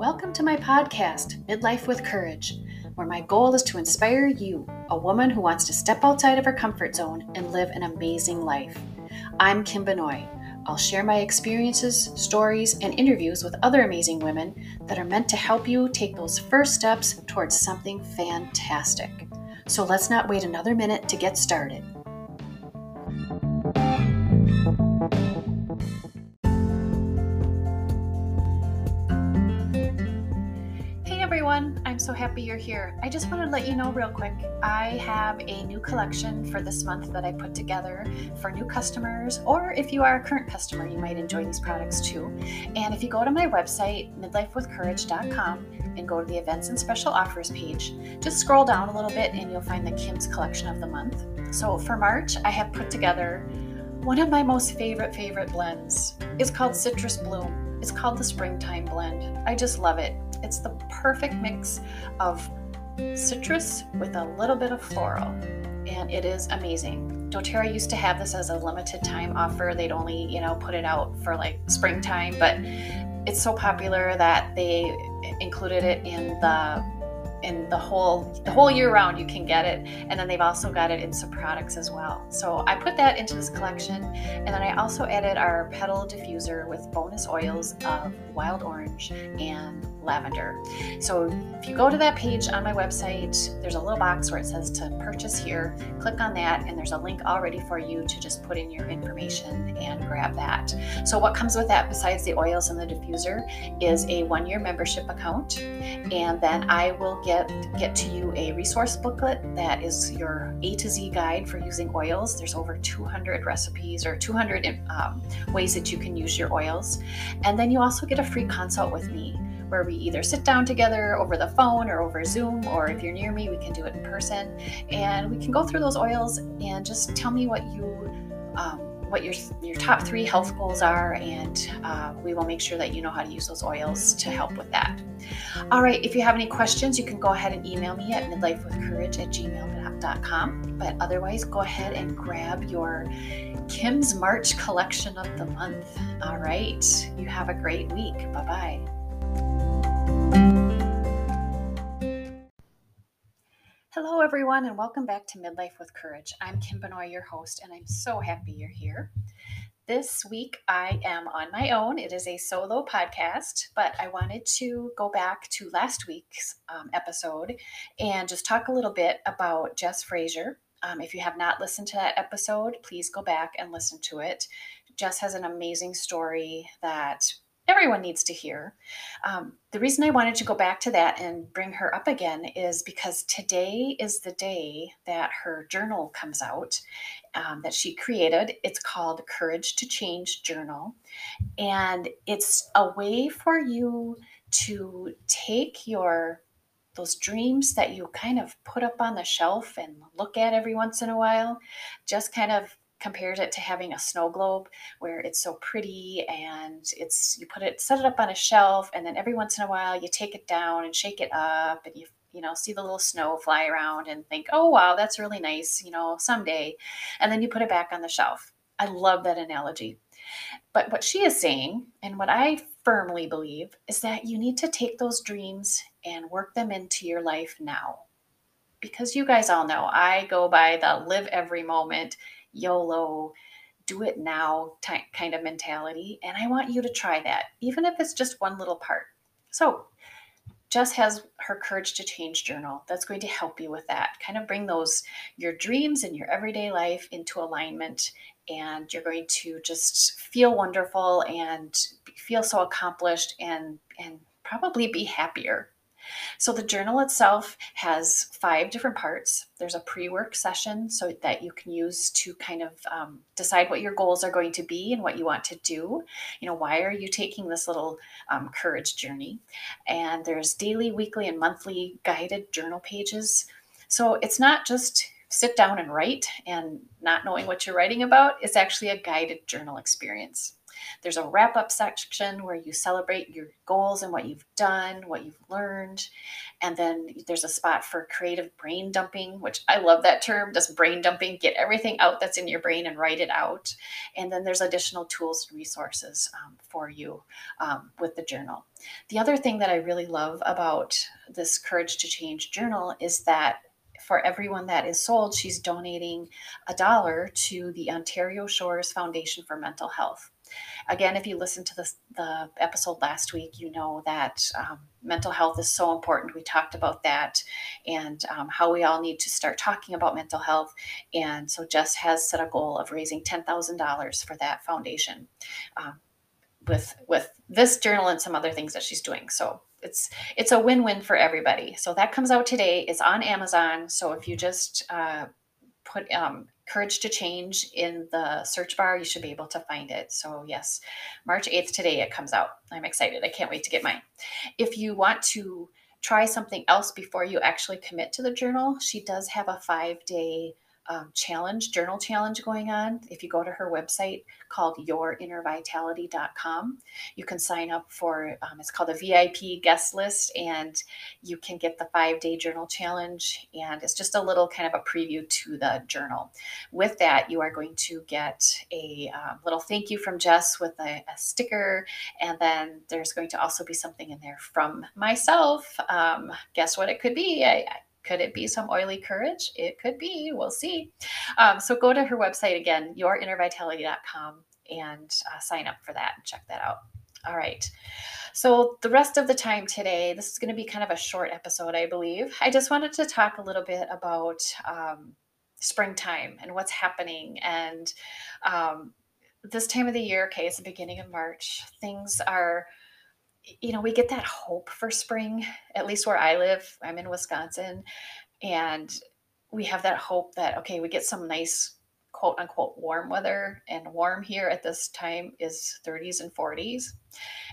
Welcome to my podcast, Midlife with Courage, where my goal is to inspire you, a woman who wants to step outside of her comfort zone and live an amazing life. I'm Kim Benoit. I'll share my experiences, stories, and interviews with other amazing women that are meant to help you take those first steps towards something fantastic. So let's not wait another minute to get started. So happy you're here. I just want to let you know real quick I have a new collection for this month that I put together for new customers, or if you are a current customer, you might enjoy these products too. And if you go to my website, midlifewithcourage.com, and go to the events and special offers page, just scroll down a little bit and you'll find the Kim's collection of the month. So for March, I have put together one of my most favorite, favorite blends. It's called Citrus Bloom. It's called the Springtime Blend. I just love it. It's the perfect mix of citrus with a little bit of floral, and it is amazing. doTERRA used to have this as a limited time offer. They'd only, you know, put it out for like springtime, but it's so popular that they included it in the in the whole the whole year round you can get it and then they've also got it in some products as well so i put that into this collection and then i also added our petal diffuser with bonus oils of wild orange and lavender. So if you go to that page on my website there's a little box where it says to purchase here. Click on that and there's a link already for you to just put in your information and grab that. So what comes with that besides the oils and the diffuser is a one year membership account. And then i will get get to you a resource booklet that is your A to Z guide for using oils. There's over 200 recipes or 200 um, ways that you can use your oils, and then you also get a free consult with me where we either sit down together over the phone or over Zoom, or if you're near me, we can do it in person, and we can go through those oils and just tell me what you. Um, what your your top three health goals are, and uh, we will make sure that you know how to use those oils to help with that. All right, if you have any questions, you can go ahead and email me at midlifewithcourage at gmail.com. But otherwise, go ahead and grab your Kim's March collection of the month. All right, you have a great week. Bye bye. Hello, everyone, and welcome back to Midlife with Courage. I'm Kim Benoit, your host, and I'm so happy you're here. This week, I am on my own. It is a solo podcast, but I wanted to go back to last week's um, episode and just talk a little bit about Jess Frazier. Um, if you have not listened to that episode, please go back and listen to it. Jess has an amazing story that everyone needs to hear. Um, the reason I wanted to go back to that and bring her up again is because today is the day that her journal comes out um, that she created. It's called Courage to Change Journal. And it's a way for you to take your those dreams that you kind of put up on the shelf and look at every once in a while, just kind of compares it to having a snow globe where it's so pretty and it's you put it set it up on a shelf and then every once in a while you take it down and shake it up and you you know see the little snow fly around and think oh wow that's really nice you know someday and then you put it back on the shelf. I love that analogy. But what she is saying and what i firmly believe is that you need to take those dreams and work them into your life now. Because you guys all know i go by the live every moment YOLO, do it now ty- kind of mentality. And I want you to try that, even if it's just one little part. So, Jess has her Courage to Change journal that's going to help you with that. Kind of bring those, your dreams and your everyday life into alignment. And you're going to just feel wonderful and feel so accomplished and, and probably be happier so the journal itself has five different parts. There's a pre-work session so that you can use to kind of um, decide what your goals are going to be and what you want to do. You know, why are you taking this little um, courage journey? And there's daily, weekly, and monthly guided journal pages. So it's not just sit down and write and not knowing what you're writing about It's actually a guided journal experience. There's a wrap up section where you celebrate your goals and what you've done, what you've learned. And then there's a spot for creative brain dumping, which I love that term. Just brain dumping, get everything out that's in your brain and write it out. And then there's additional tools and resources um, for you um, with the journal. The other thing that I really love about this Courage to Change journal is that for everyone that is sold, she's donating a dollar to the Ontario Shores Foundation for Mental Health. Again, if you listened to this, the episode last week, you know that um, mental health is so important. We talked about that and um, how we all need to start talking about mental health. And so Jess has set a goal of raising $10,000 for that foundation. Um, with with this journal and some other things that she's doing. So it's it's a win-win for everybody. So that comes out today. It's on Amazon. So if you just uh, put um, Courage to Change in the search bar, you should be able to find it. So, yes, March 8th today it comes out. I'm excited. I can't wait to get mine. If you want to try something else before you actually commit to the journal, she does have a five day um, challenge, journal challenge going on. If you go to her website called yourinnervitality.com, you can sign up for um, it's called a VIP guest list, and you can get the five day journal challenge. And it's just a little kind of a preview to the journal. With that, you are going to get a um, little thank you from Jess with a, a, sticker, and then there's going to also be something in there from myself. Um, guess what it could be? I, I could it be some oily courage? It could be. We'll see. Um, so go to her website again, yourinnervitality.com, and uh, sign up for that and check that out. All right. So, the rest of the time today, this is going to be kind of a short episode, I believe. I just wanted to talk a little bit about um, springtime and what's happening. And um, this time of the year, okay, it's the beginning of March, things are you know, we get that hope for spring, at least where I live. I'm in Wisconsin. And we have that hope that, okay, we get some nice quote unquote warm weather. And warm here at this time is 30s and 40s.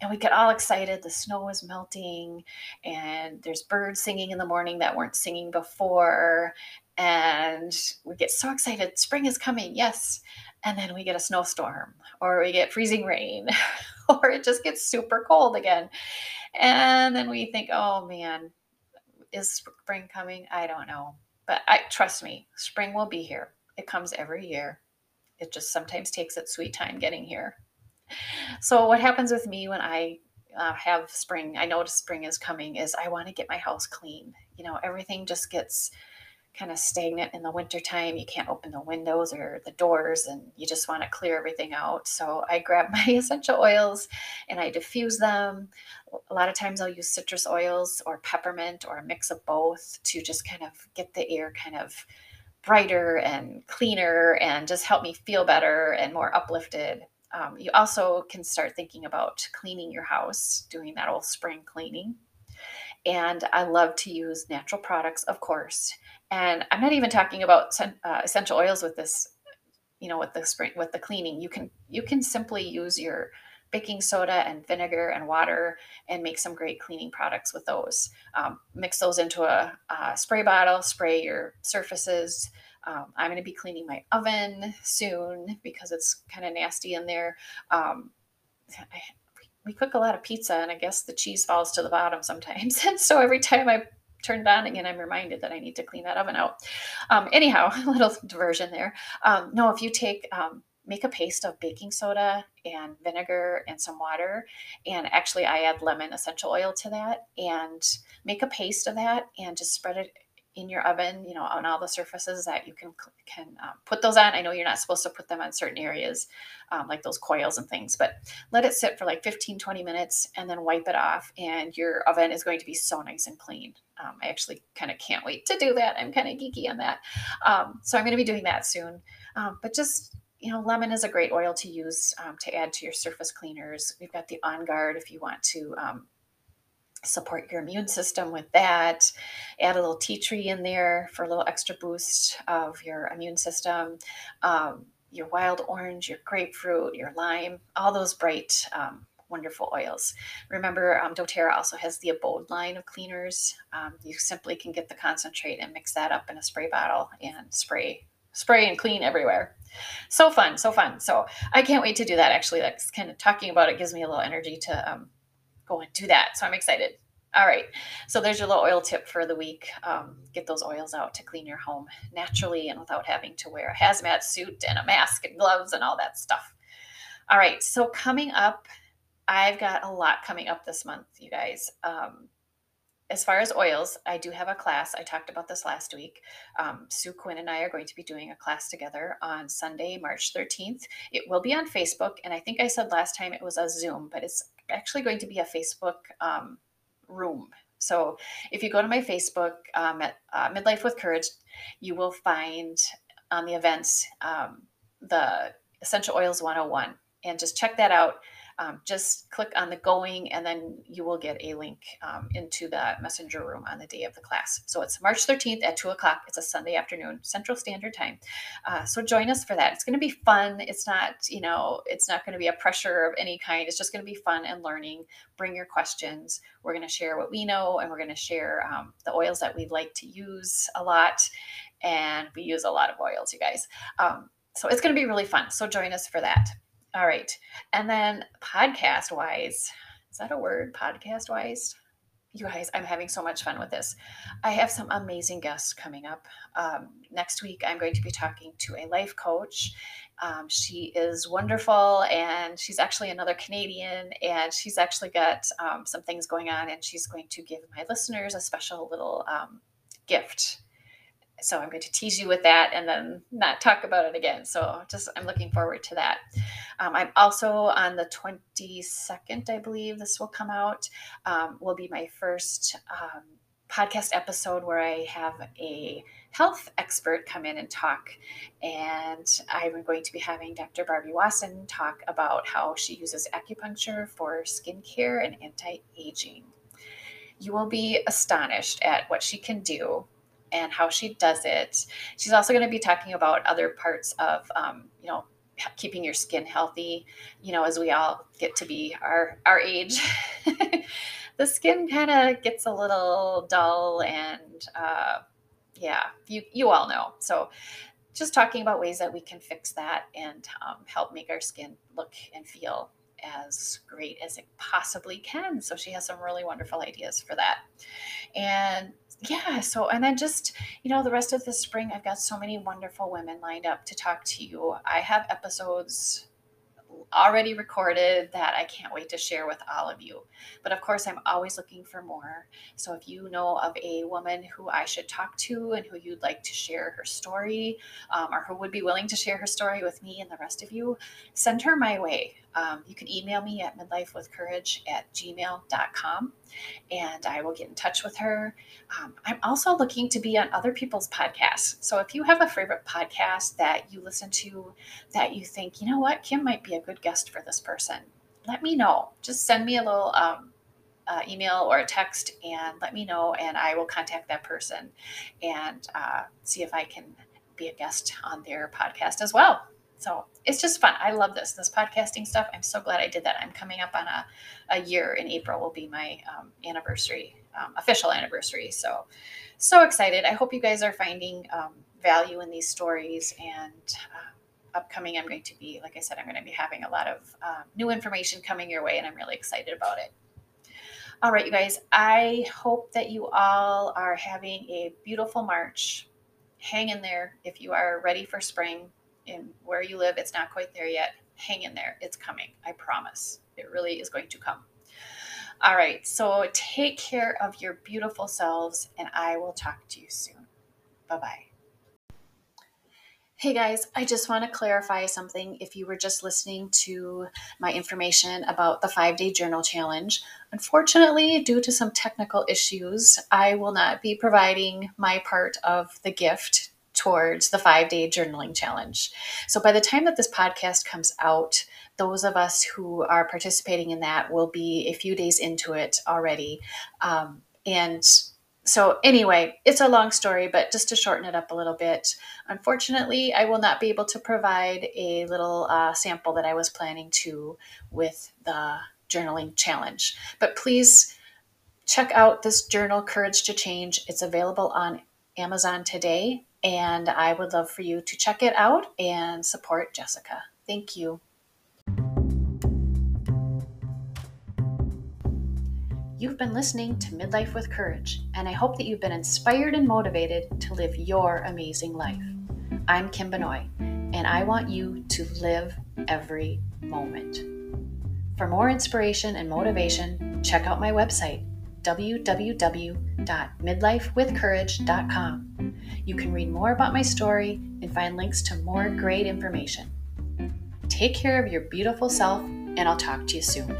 And we get all excited. The snow is melting, and there's birds singing in the morning that weren't singing before. And we get so excited. Spring is coming. Yes and then we get a snowstorm or we get freezing rain or it just gets super cold again. And then we think, oh man, is spring coming? I don't know. But I trust me, spring will be here. It comes every year. It just sometimes takes its sweet time getting here. So what happens with me when I uh, have spring, I notice spring is coming, is I want to get my house clean. You know, everything just gets kind of stagnant in the wintertime. You can't open the windows or the doors and you just want to clear everything out. So I grab my essential oils and I diffuse them. A lot of times I'll use citrus oils or peppermint or a mix of both to just kind of get the air kind of brighter and cleaner and just help me feel better and more uplifted. Um, you also can start thinking about cleaning your house, doing that old spring cleaning. And I love to use natural products, of course. And I'm not even talking about uh, essential oils with this, you know, with the spring with the cleaning. You can you can simply use your baking soda and vinegar and water and make some great cleaning products with those. Um, mix those into a, a, spray bottle, spray your surfaces. Um, I'm going to be cleaning my oven soon because it's kind of nasty in there. Um, I, we cook a lot of pizza and I guess the cheese falls to the bottom sometimes. And so every time I turn it on again, I'm reminded that I need to clean that oven out. Um, anyhow, a little diversion there. Um, no, if you take, um, make a paste of baking soda and vinegar and some water, and actually I add lemon essential oil to that, and make a paste of that and just spread it in your oven, you know, on all the surfaces that you can can um, put those on. I know you're not supposed to put them on certain areas, um, like those coils and things, but let it sit for like 15, 20 minutes and then wipe it off, and your oven is going to be so nice and clean. Um, I actually kind of can't wait to do that. I'm kind of geeky on that, um, so I'm going to be doing that soon. Um, but just you know, lemon is a great oil to use um, to add to your surface cleaners. We've got the On Guard if you want to support your immune system with that. Add a little tea tree in there for a little extra boost of your immune system. Um, your wild orange, your grapefruit, your lime, all those bright um, wonderful oils. Remember, um, doTERRA also has the Abode line of cleaners. Um, you simply can get the concentrate and mix that up in a spray bottle and spray, spray and clean everywhere. So fun, so fun. So I can't wait to do that. Actually, that's kind of talking about it gives me a little energy to um, go and do that. So I'm excited. All right, so there's your little oil tip for the week. Um, get those oils out to clean your home naturally and without having to wear a hazmat suit and a mask and gloves and all that stuff. All right, so coming up, I've got a lot coming up this month, you guys. Um, as far as oils, I do have a class. I talked about this last week. Um, Sue Quinn and I are going to be doing a class together on Sunday, March 13th. It will be on Facebook, and I think I said last time it was a Zoom, but it's actually going to be a Facebook um, room. So if you go to my Facebook um, at uh, Midlife with Courage, you will find on the events um, the Essential Oils 101 and just check that out um, just click on the going and then you will get a link um, into the messenger room on the day of the class. So it's March 13th at 2 o'clock. It's a Sunday afternoon, Central Standard Time. Uh, so join us for that. It's going to be fun. It's not, you know, it's not going to be a pressure of any kind. It's just going to be fun and learning. Bring your questions. We're going to share what we know and we're going to share um, the oils that we like to use a lot. And we use a lot of oils, you guys. Um, so it's going to be really fun. So join us for that. All right. And then podcast wise, is that a word? Podcast wise? You guys, I'm having so much fun with this. I have some amazing guests coming up. Um, next week, I'm going to be talking to a life coach. Um, she is wonderful and she's actually another Canadian and she's actually got um, some things going on and she's going to give my listeners a special little um, gift so I'm going to tease you with that and then not talk about it again. So just I'm looking forward to that. Um, I'm also on the 22nd, I believe this will come out. Um, will be my first um, podcast episode where I have a health expert come in and talk. And I'm going to be having Dr. Barbie Wasson talk about how she uses acupuncture for skincare and anti aging. You will be astonished at what she can do and how she does it. She's also going to be talking about other parts of, um, you know, keeping your skin healthy. You know, as we all get to be our our age, the skin kind of gets a little dull, and uh, yeah, you you all know. So, just talking about ways that we can fix that and um, help make our skin look and feel as great as it possibly can. So she has some really wonderful ideas for that. And yeah, so and then just, you know, the rest of the spring I've got so many wonderful women lined up to talk to you. I have episodes already recorded that I can't wait to share with all of you. But of course, I'm always looking for more. So if you know of a woman who I should talk to and who you'd like to share her story, um, or who would be willing to share her story with me and the rest of you, send her my way. Um, you can email me at midlifewithcourage at gmail.com and I will get in touch with her. Um, I'm also looking to be on other people's podcasts. So if you have a favorite podcast that you listen to that you think, you know what, Kim might be a good guest for this person, let me know. Just send me a little um, uh, email or a text and let me know, and I will contact that person and uh, see if I can be a guest on their podcast as well. So it's just fun. I love this, this podcasting stuff. I'm so glad I did that. I'm coming up on a, a year in April will be my um, anniversary, um, official anniversary. So, so excited. I hope you guys are finding um, value in these stories and uh, upcoming. I'm going to be, like I said, I'm going to be having a lot of uh, new information coming your way and I'm really excited about it. All right, you guys, I hope that you all are having a beautiful March. Hang in there if you are ready for spring in where you live, it's not quite there yet. Hang in there. It's coming. I promise. It really is going to come. All right. So take care of your beautiful selves, and I will talk to you soon. Bye bye. Hey guys, I just want to clarify something. If you were just listening to my information about the five day journal challenge, unfortunately, due to some technical issues, I will not be providing my part of the gift towards the five day journaling challenge. So by the time that this podcast comes out, those of us who are participating in that will be a few days into it already. Um, and so, anyway, it's a long story, but just to shorten it up a little bit, unfortunately, I will not be able to provide a little uh, sample that I was planning to with the journaling challenge. But please check out this journal, Courage to Change. It's available on Amazon today, and I would love for you to check it out and support Jessica. Thank you. You've been listening to Midlife with Courage, and I hope that you've been inspired and motivated to live your amazing life. I'm Kim Benoit, and I want you to live every moment. For more inspiration and motivation, check out my website, www.midlifewithcourage.com. You can read more about my story and find links to more great information. Take care of your beautiful self, and I'll talk to you soon.